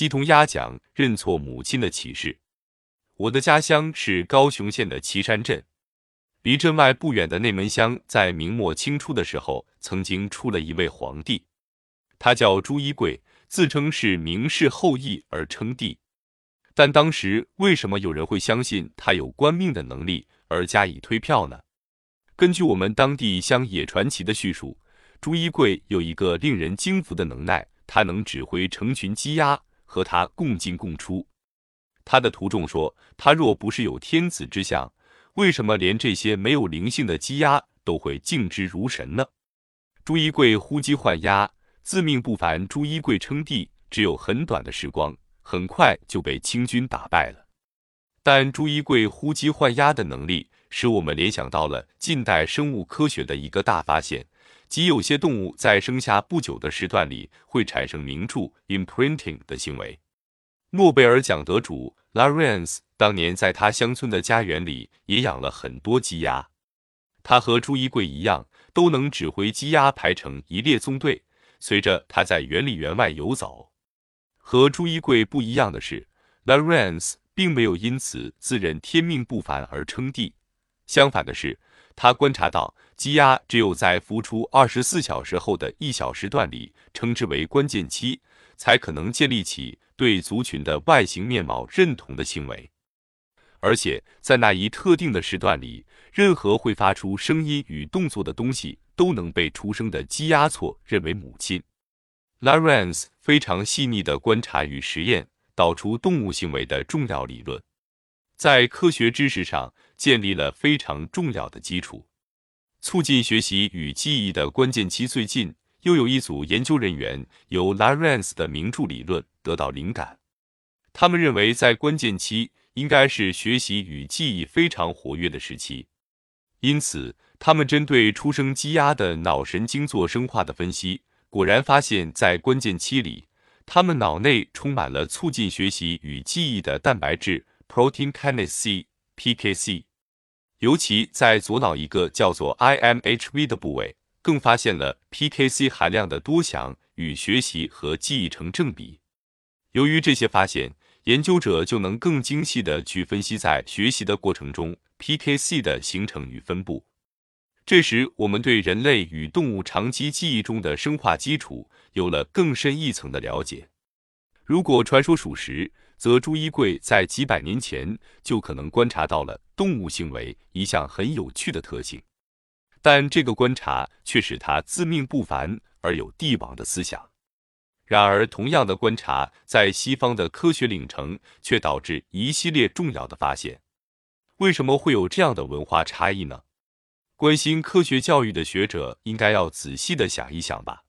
鸡同鸭讲认错母亲的启示。我的家乡是高雄县的岐山镇，离镇外不远的内门乡，在明末清初的时候，曾经出了一位皇帝，他叫朱一贵，自称是明氏后裔而称帝。但当时为什么有人会相信他有官命的能力而加以推票呢？根据我们当地乡野传奇的叙述，朱一贵有一个令人惊服的能耐，他能指挥成群鸡鸭和他共进共出。他的徒众说，他若不是有天子之相，为什么连这些没有灵性的鸡鸭都会敬之如神呢？朱一贵呼鸡唤鸭，自命不凡。朱一贵称帝只有很短的时光。很快就被清军打败了，但朱一贵呼鸡唤鸭的能力，使我们联想到了近代生物科学的一个大发现，即有些动物在生下不久的时段里会产生铭注 （imprinting） 的行为。诺贝尔奖得主 Lawrence 当年在他乡村的家园里也养了很多鸡鸭，他和朱一贵一样，都能指挥鸡鸭排成一列纵队，随着他在园里园外游走。和朱一贵不一样的是，Lawrence 并没有因此自认天命不凡而称帝。相反的是，他观察到鸡鸭只有在孵出二十四小时后的一小时段里，称之为关键期，才可能建立起对族群的外形面貌认同的行为。而且在那一特定的时段里，任何会发出声音与动作的东西都能被出生的鸡鸭错认为母亲。Lawrence 非常细腻的观察与实验，导出动物行为的重要理论，在科学知识上建立了非常重要的基础，促进学习与记忆的关键期。最近又有一组研究人员由 l a r e n c e 的名著理论得到灵感，他们认为在关键期应该是学习与记忆非常活跃的时期，因此他们针对出生鸡鸭的脑神经做生化的分析。果然发现，在关键期里，他们脑内充满了促进学习与记忆的蛋白质 （protein kinase，PKC）。尤其在左脑一个叫做 IMHV 的部位，更发现了 PKC 含量的多项与学习和记忆成正比。由于这些发现，研究者就能更精细地去分析在学习的过程中 PKC 的形成与分布。这时，我们对人类与动物长期记忆中的生化基础有了更深一层的了解。如果传说属实，则朱一贵在几百年前就可能观察到了动物行为一项很有趣的特性，但这个观察却使他自命不凡而有帝王的思想。然而，同样的观察在西方的科学领程却导致一系列重要的发现。为什么会有这样的文化差异呢？关心科学教育的学者应该要仔细的想一想吧。